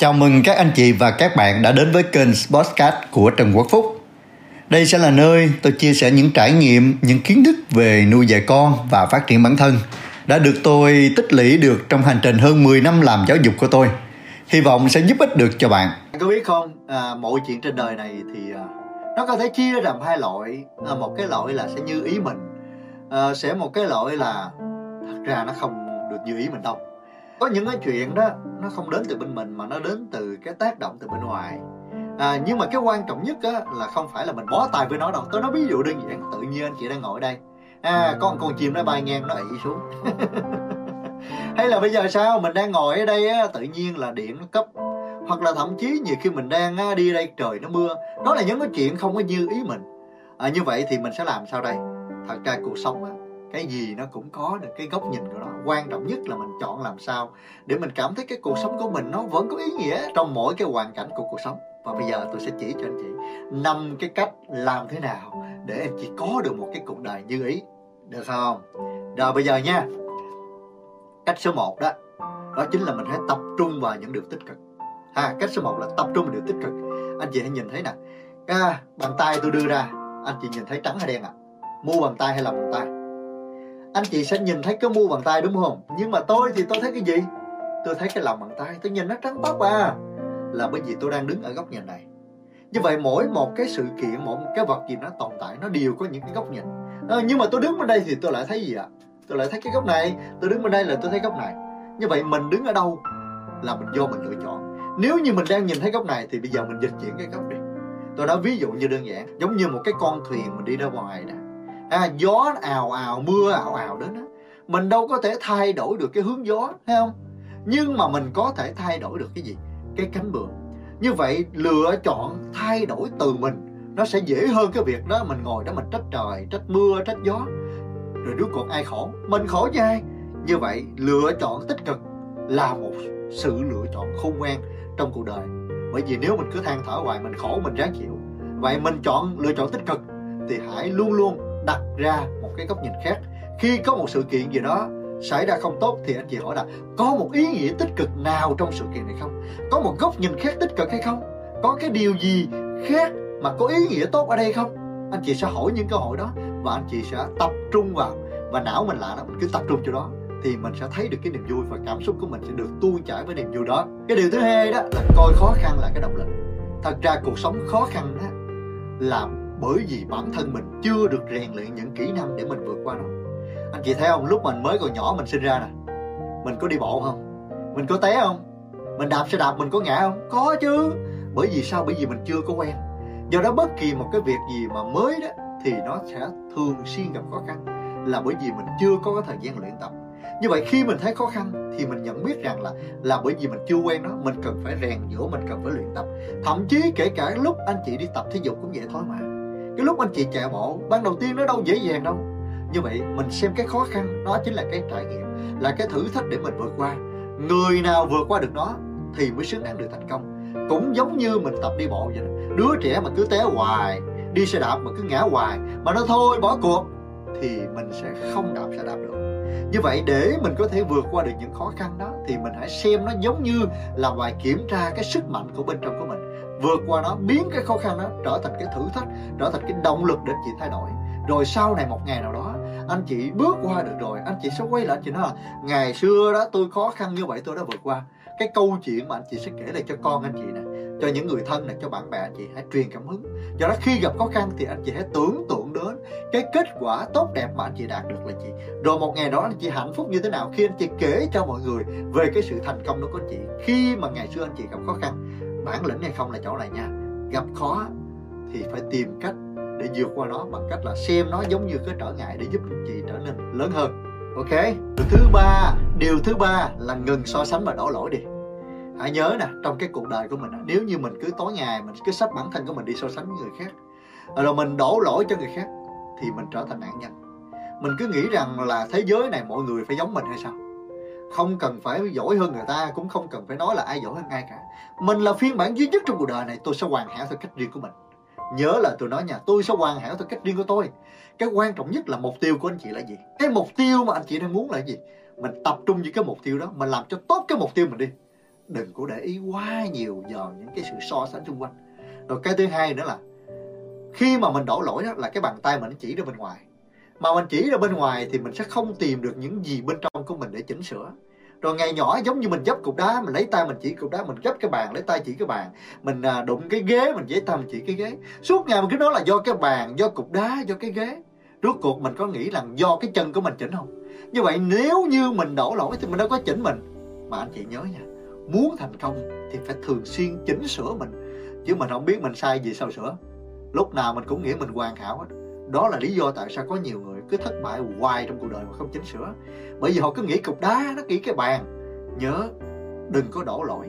Chào mừng các anh chị và các bạn đã đến với kênh Sportscast của Trần Quốc Phúc. Đây sẽ là nơi tôi chia sẻ những trải nghiệm, những kiến thức về nuôi dạy con và phát triển bản thân đã được tôi tích lũy được trong hành trình hơn 10 năm làm giáo dục của tôi. Hy vọng sẽ giúp ích được cho bạn. Có biết không, à, mọi chuyện trên đời này thì à, nó có thể chia làm hai loại. À, một cái loại là sẽ như ý mình, à, sẽ một cái loại là thật ra nó không được như ý mình đâu có những cái chuyện đó nó không đến từ bên mình mà nó đến từ cái tác động từ bên ngoài. À, nhưng mà cái quan trọng nhất á, là không phải là mình bó tay với nó đâu. Tôi nói ví dụ đơn giản tự nhiên anh chị đang ngồi đây. À có một con chim nó bay ngang nó ị xuống. Hay là bây giờ sao? Mình đang ngồi ở đây á, tự nhiên là điện nó cấp. Hoặc là thậm chí nhiều khi mình đang á, đi đây trời nó mưa. Đó là những cái chuyện không có như ý mình. À, như vậy thì mình sẽ làm sao đây? Thật ra cuộc sống á, cái gì nó cũng có được cái góc nhìn của nó. Quan trọng nhất là mình chọn làm sao để mình cảm thấy cái cuộc sống của mình nó vẫn có ý nghĩa trong mỗi cái hoàn cảnh của cuộc sống. Và bây giờ tôi sẽ chỉ cho anh chị năm cái cách làm thế nào để anh chị có được một cái cuộc đời như ý. Được không? Rồi bây giờ nha. Cách số 1 đó đó chính là mình hãy tập trung vào những điều tích cực. Ha cách số 1 là tập trung vào điều tích cực. Anh chị hãy nhìn thấy nè. À, bàn tay tôi đưa ra. Anh chị nhìn thấy trắng hay đen ạ? À? mu bàn tay hay là bàn tay? Anh chị sẽ nhìn thấy cái mu bàn tay đúng không? Nhưng mà tôi thì tôi thấy cái gì? Tôi thấy cái lòng bàn tay tôi nhìn nó trắng bóc à. Là bởi vì tôi đang đứng ở góc nhìn này. Như vậy mỗi một cái sự kiện mỗi một cái vật gì nó tồn tại nó đều có những cái góc nhìn. À, nhưng mà tôi đứng bên đây thì tôi lại thấy gì ạ? Tôi lại thấy cái góc này tôi đứng bên đây là tôi thấy góc này. Như vậy mình đứng ở đâu là mình do mình lựa chọn. Nếu như mình đang nhìn thấy góc này thì bây giờ mình dịch chuyển cái góc đi. Tôi nói ví dụ như đơn giản giống như một cái con thuyền mình đi ra ngoài nè à, gió ào ào mưa ào ào đến đó mình đâu có thể thay đổi được cái hướng gió thấy không? Nhưng mà mình có thể thay đổi được cái gì? Cái cánh buồm. Như vậy lựa chọn thay đổi từ mình nó sẽ dễ hơn cái việc đó mình ngồi đó mình trách trời trách mưa trách gió. Rồi rốt cuộc ai khổ? Mình khổ với ai? Như vậy lựa chọn tích cực là một sự lựa chọn khôn ngoan trong cuộc đời. Bởi vì nếu mình cứ than thở hoài mình khổ mình ráng chịu. Vậy mình chọn lựa chọn tích cực thì hãy luôn luôn đặt ra một cái góc nhìn khác. Khi có một sự kiện gì đó xảy ra không tốt thì anh chị hỏi là có một ý nghĩa tích cực nào trong sự kiện này không? Có một góc nhìn khác tích cực hay không? Có cái điều gì khác mà có ý nghĩa tốt ở đây không? Anh chị sẽ hỏi những câu hỏi đó và anh chị sẽ tập trung vào và não mình lạ đó mình cứ tập trung cho đó thì mình sẽ thấy được cái niềm vui và cảm xúc của mình sẽ được tuôn chảy với niềm vui đó. Cái điều thứ hai đó là coi khó khăn là cái động lực. Thật ra cuộc sống khó khăn đó là bởi vì bản thân mình chưa được rèn luyện những kỹ năng để mình vượt qua nó. Anh chị thấy không? Lúc mình mới còn nhỏ mình sinh ra nè. Mình có đi bộ không? Mình có té không? Mình đạp xe đạp mình có ngã không? Có chứ. Bởi vì sao? Bởi vì mình chưa có quen. Do đó bất kỳ một cái việc gì mà mới đó thì nó sẽ thường xuyên gặp khó khăn. Là bởi vì mình chưa có cái thời gian luyện tập. Như vậy khi mình thấy khó khăn thì mình nhận biết rằng là là bởi vì mình chưa quen nó, mình cần phải rèn giũa mình cần phải luyện tập. Thậm chí kể cả lúc anh chị đi tập thể dục cũng vậy thôi mà cái lúc anh chị chạy bộ, ban đầu tiên nó đâu dễ dàng đâu. Như vậy, mình xem cái khó khăn, đó chính là cái trải nghiệm, là cái thử thách để mình vượt qua. Người nào vượt qua được nó thì mới xứng đáng được thành công. Cũng giống như mình tập đi bộ vậy đó, đứa trẻ mà cứ té hoài, đi xe đạp mà cứ ngã hoài, mà nó thôi, bỏ cuộc, thì mình sẽ không đạp xe đạp được. Như vậy, để mình có thể vượt qua được những khó khăn đó, thì mình hãy xem nó giống như là bài kiểm tra cái sức mạnh của bên trong của mình vượt qua nó, biến cái khó khăn đó trở thành cái thử thách, trở thành cái động lực để chị thay đổi. Rồi sau này một ngày nào đó, anh chị bước qua được rồi, anh chị sẽ quay lại, chị nói là, ngày xưa đó tôi khó khăn như vậy tôi đã vượt qua. Cái câu chuyện mà anh chị sẽ kể lại cho con anh chị nè, cho những người thân này cho bạn bè anh chị hãy truyền cảm hứng. Do đó khi gặp khó khăn thì anh chị hãy tưởng tượng đến cái kết quả tốt đẹp mà anh chị đạt được là gì. Rồi một ngày đó anh chị hạnh phúc như thế nào khi anh chị kể cho mọi người về cái sự thành công đó của anh chị. Khi mà ngày xưa anh chị gặp khó khăn bản lĩnh hay không là chỗ này nha. Gặp khó thì phải tìm cách để vượt qua nó bằng cách là xem nó giống như cái trở ngại để giúp chị trở nên lớn hơn. Ok? Điều thứ ba, điều thứ ba là ngừng so sánh và đổ lỗi đi. Hãy nhớ nè, trong cái cuộc đời của mình nếu như mình cứ tối ngày mình cứ sách bản thân của mình đi so sánh với người khác, rồi mình đổ lỗi cho người khác thì mình trở thành nạn nhân. Mình cứ nghĩ rằng là thế giới này mọi người phải giống mình hay sao? Không cần phải giỏi hơn người ta, cũng không cần phải nói là ai giỏi hơn ai cả. Mình là phiên bản duy nhất trong cuộc đời này, tôi sẽ hoàn hảo theo cách riêng của mình. Nhớ là tôi nói nha tôi sẽ hoàn hảo theo cách riêng của tôi. Cái quan trọng nhất là mục tiêu của anh chị là gì? Cái mục tiêu mà anh chị đang muốn là gì? Mình tập trung vào cái mục tiêu đó, mình làm cho tốt cái mục tiêu mình đi. Đừng có để ý quá nhiều vào những cái sự so sánh xung quanh. Rồi cái thứ hai nữa là, khi mà mình đổ lỗi đó, là cái bàn tay mình chỉ ra bên ngoài mà mình chỉ ra bên ngoài thì mình sẽ không tìm được những gì bên trong của mình để chỉnh sửa. Rồi ngày nhỏ giống như mình dấp cục đá mình lấy tay mình chỉ cục đá mình gấp cái bàn lấy tay chỉ cái bàn. Mình à, đụng cái ghế mình lấy tay mình chỉ cái ghế. Suốt ngày mình cứ nói là do cái bàn do cục đá do cái ghế. Rốt cuộc mình có nghĩ là do cái chân của mình chỉnh không? Như vậy nếu như mình đổ lỗi thì mình đâu có chỉnh mình. Mà anh chị nhớ nha muốn thành công thì phải thường xuyên chỉnh sửa mình. Chứ mình không biết mình sai gì sao sửa. Lúc nào mình cũng nghĩ mình hoàn hảo hết đó là lý do tại sao có nhiều người cứ thất bại hoài trong cuộc đời mà không chỉnh sửa. Bởi vì họ cứ nghĩ cục đá nó nghĩ cái bàn. Nhớ, đừng có đổ lỗi.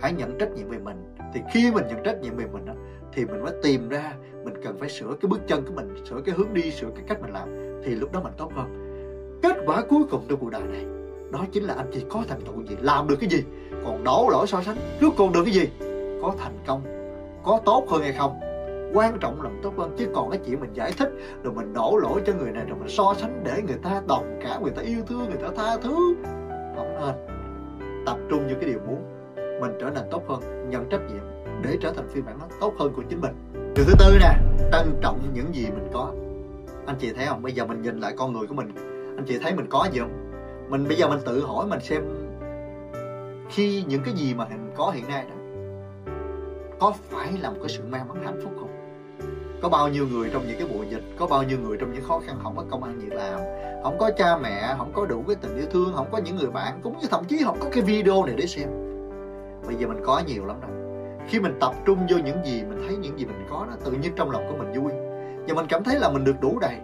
Hãy nhận trách nhiệm về mình. Thì khi mình nhận trách nhiệm về mình thì mình mới tìm ra mình cần phải sửa cái bước chân của mình, sửa cái hướng đi, sửa cái cách mình làm. Thì lúc đó mình tốt hơn. Kết quả cuối cùng trong cuộc đời này, đó chính là anh chị có thành tựu gì, làm được cái gì. Còn đổ lỗi so sánh, rốt cuộc được cái gì? Có thành công, có tốt hơn hay không? Quan trọng lòng tốt hơn. Chứ còn cái chuyện mình giải thích, rồi mình đổ lỗi cho người này, rồi mình so sánh để người ta đồng cảm, người ta yêu thương, người ta tha thứ, không nên. Tập trung vào cái điều muốn. Mình trở nên tốt hơn, nhận trách nhiệm để trở thành phiên bản nó tốt hơn của chính mình. Điều thứ tư nè, trân trọng những gì mình có. Anh chị thấy không? Bây giờ mình nhìn lại con người của mình. Anh chị thấy mình có gì không? Mình, bây giờ mình tự hỏi mình xem, khi những cái gì mà mình có hiện nay đó, có phải là một cái sự may mắn hạnh phúc không? Có bao nhiêu người trong những cái mùa dịch, có bao nhiêu người trong những khó khăn không có công ăn việc làm, không có cha mẹ, không có đủ cái tình yêu thương, không có những người bạn, cũng như thậm chí không có cái video này để xem. Bây giờ mình có nhiều lắm rồi. Khi mình tập trung vô những gì mình thấy, những gì mình có đó, tự nhiên trong lòng của mình vui. Và mình cảm thấy là mình được đủ đầy.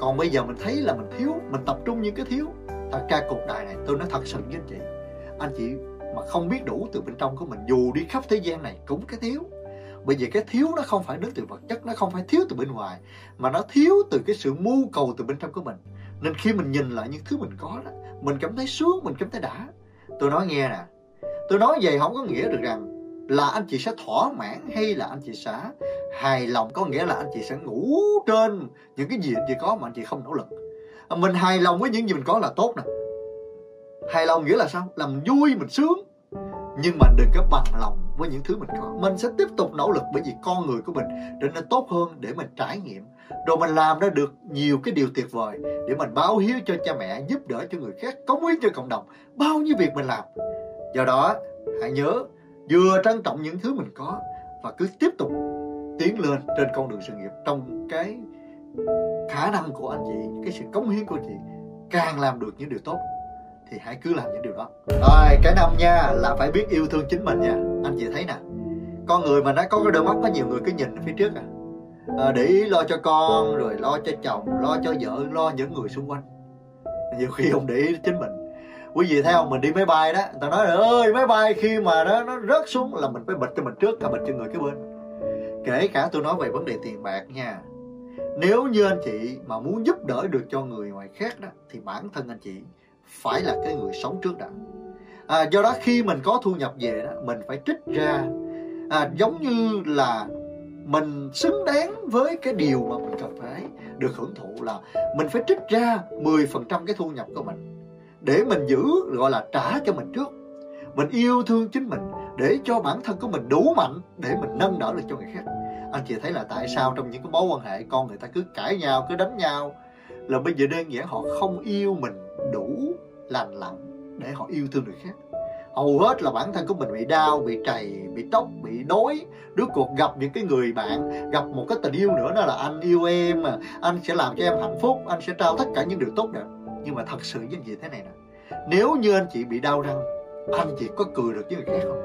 Còn bây giờ mình thấy là mình thiếu, mình tập trung những cái thiếu. Thật ra cuộc đời này tôi nói thật sự với anh chị anh chị mà không biết đủ từ bên trong của mình, dù đi khắp thế gian này cũng cái thiếu bởi vì cái thiếu nó không phải đến từ vật chất, nó không phải thiếu từ bên ngoài, mà nó thiếu từ cái sự mưu cầu từ bên trong của mình. Nên khi mình nhìn lại những thứ mình có đó, mình cảm thấy sướng, mình cảm thấy đã. Tôi nói nghe nè, tôi nói vậy không có nghĩa được rằng là anh chị sẽ thỏa mãn hay là anh chị sẽ hài lòng. Có nghĩa là anh chị sẽ ngủ trên những cái gì anh chị có mà anh chị không nỗ lực. À, mình hài lòng với những gì mình có là tốt nè. Hài lòng nghĩa là sao? Làm vui, mình sướng. Nhưng mà đừng có bằng lòng với những thứ mình có. Mình sẽ tiếp tục nỗ lực bởi vì con người của mình trở nên tốt hơn để mình trải nghiệm. Rồi mình làm ra được nhiều cái điều tuyệt vời để mình báo hiếu cho cha mẹ, giúp đỡ cho người khác, cống hiến cho cộng đồng. Bao nhiêu việc mình làm. Do đó, hãy nhớ, vừa trân trọng những thứ mình có và cứ tiếp tục tiến lên trên con đường sự nghiệp trong cái khả năng của anh chị, cái sự cống hiến của anh chị càng làm được những điều tốt thì hãy cứ làm những điều đó. Rồi cái năm nha là phải biết yêu thương chính mình nha. Anh chị thấy nè con người mà nó có cái đôi mắt có nhiều người cứ nhìn phía trước à, à để ý lo cho con rồi lo cho chồng lo cho vợ lo những người xung quanh. Nhiều khi không để ý chính mình. Quý vị thấy không mình đi máy bay đó người ta nói ơi máy bay khi mà nó nó rớt xuống là mình phải bịch cho mình trước cả bịch cho người cái bên. Kể cả tôi nói về vấn đề tiền bạc nha. Nếu như anh chị mà muốn giúp đỡ được cho người ngoài khác đó thì bản thân anh chị phải là cái người sống trước đã. À, do đó khi mình có thu nhập về đó mình phải trích ra à, giống như là mình xứng đáng với cái điều mà mình cần phải được hưởng thụ là mình phải trích ra 10% cái thu nhập của mình để mình giữ gọi là trả cho mình trước. Mình yêu thương chính mình để cho bản thân của mình đủ mạnh để mình nâng đỡ được cho người khác. Anh chị thấy là tại sao trong những cái mối quan hệ con người ta cứ cãi nhau cứ đánh nhau là bây giờ đơn giản họ không yêu mình đủ lành lặn để họ yêu thương người khác. Hầu hết là bản thân của mình bị đau, bị trầy, bị tóc, bị đói rốt cuộc gặp những cái người bạn, gặp một cái tình yêu nữa, đó là anh yêu em mà anh sẽ làm cho em hạnh phúc, anh sẽ trao tất cả những điều tốt đẹp. Nhưng mà thật sự với anh chị thế này nè, nếu như anh chị bị đau răng, anh chị có cười được với người khác không?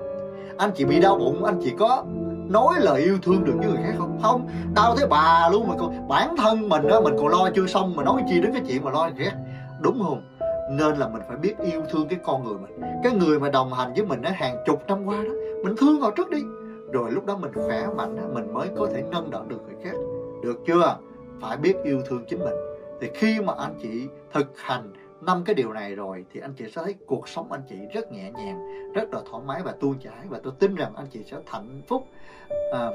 Anh chị bị đau bụng, anh chị có nói lời yêu thương được với người khác không? Không đau thế bà luôn mà còn bản thân mình đó mình còn lo chưa xong, mà nói chi đến cái chuyện mà lo người khác đúng không? Nên là mình phải biết yêu thương cái con người mình. Cái người mà đồng hành với mình nó hàng chục năm qua đó mình thương họ trước đi. Rồi lúc đó mình khỏe mạnh đó, mình mới có thể nâng đỡ được người khác. Được chưa? Phải biết yêu thương chính mình. Thì khi mà anh chị thực hành năm cái điều này rồi thì anh chị sẽ thấy cuộc sống anh chị rất nhẹ nhàng rất là thoải mái và tuôn chảy và tôi tin rằng anh chị sẽ hạnh phúc. À,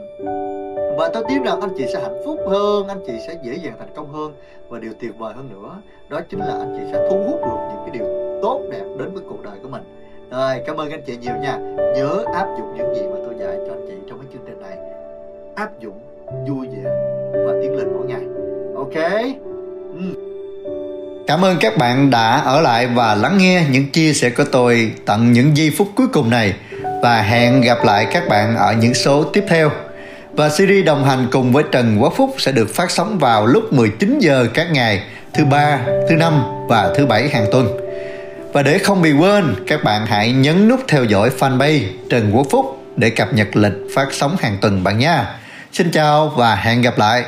và tôi tin rằng anh chị sẽ hạnh phúc hơn anh chị sẽ dễ dàng thành công hơn. Và điều tuyệt vời hơn nữa đó chính là anh chị sẽ thu hút được những cái điều tốt đẹp đến với cuộc đời của mình. Rồi cảm ơn anh chị nhiều nha. Nhớ áp dụng những gì mà tôi dạy cho anh chị trong cái chương trình này. Áp dụng vui vẻ và tiến lên mỗi ngày. Ok? Ừ. Cảm ơn các bạn đã ở lại và lắng nghe những chia sẻ của tôi tận những giây phút cuối cùng này và hẹn gặp lại các bạn ở những số tiếp theo. Và series đồng hành cùng với Trần Quốc Phúc sẽ được phát sóng vào lúc 19 giờ các ngày thứ ba, thứ năm và thứ bảy hàng tuần. Và để không bị quên, các bạn hãy nhấn nút theo dõi fanpage Trần Quốc Phúc để cập nhật lịch phát sóng hàng tuần bạn nha. Xin chào và hẹn gặp lại.